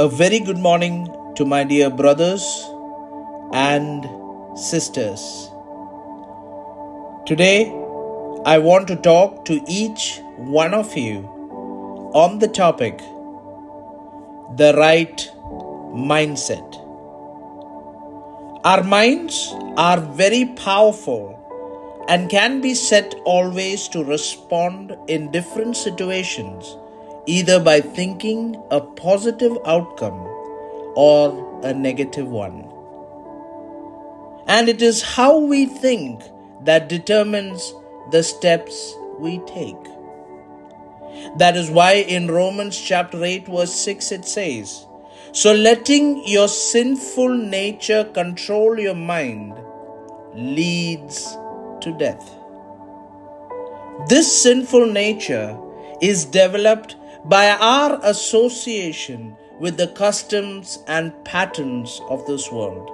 A very good morning to my dear brothers and sisters. Today, I want to talk to each one of you on the topic the right mindset. Our minds are very powerful and can be set always to respond in different situations either by thinking a positive outcome or a negative one. And it is how we think that determines the steps we take. That is why in Romans chapter 8, verse 6, it says, So letting your sinful nature control your mind leads to death. This sinful nature is developed by our association with the customs and patterns of this world.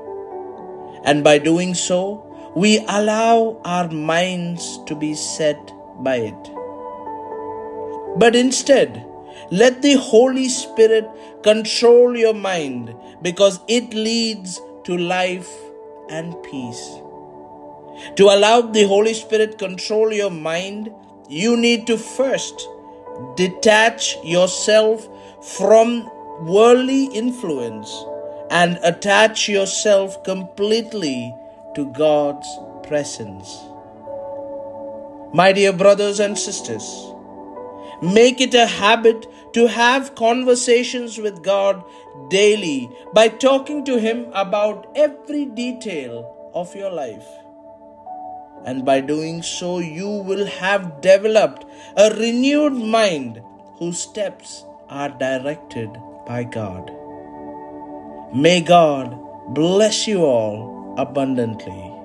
And by doing so, we allow our minds to be set by it. But instead, let the Holy Spirit control your mind because it leads to life and peace. To allow the Holy Spirit control your mind, you need to first detach yourself from worldly influence and attach yourself completely to God's presence. My dear brothers and sisters, make it a habit to have conversations with God daily by talking to Him about every detail of your life and by doing so, you will have developed a renewed mind whose steps are directed by God. May God bless you all abundantly.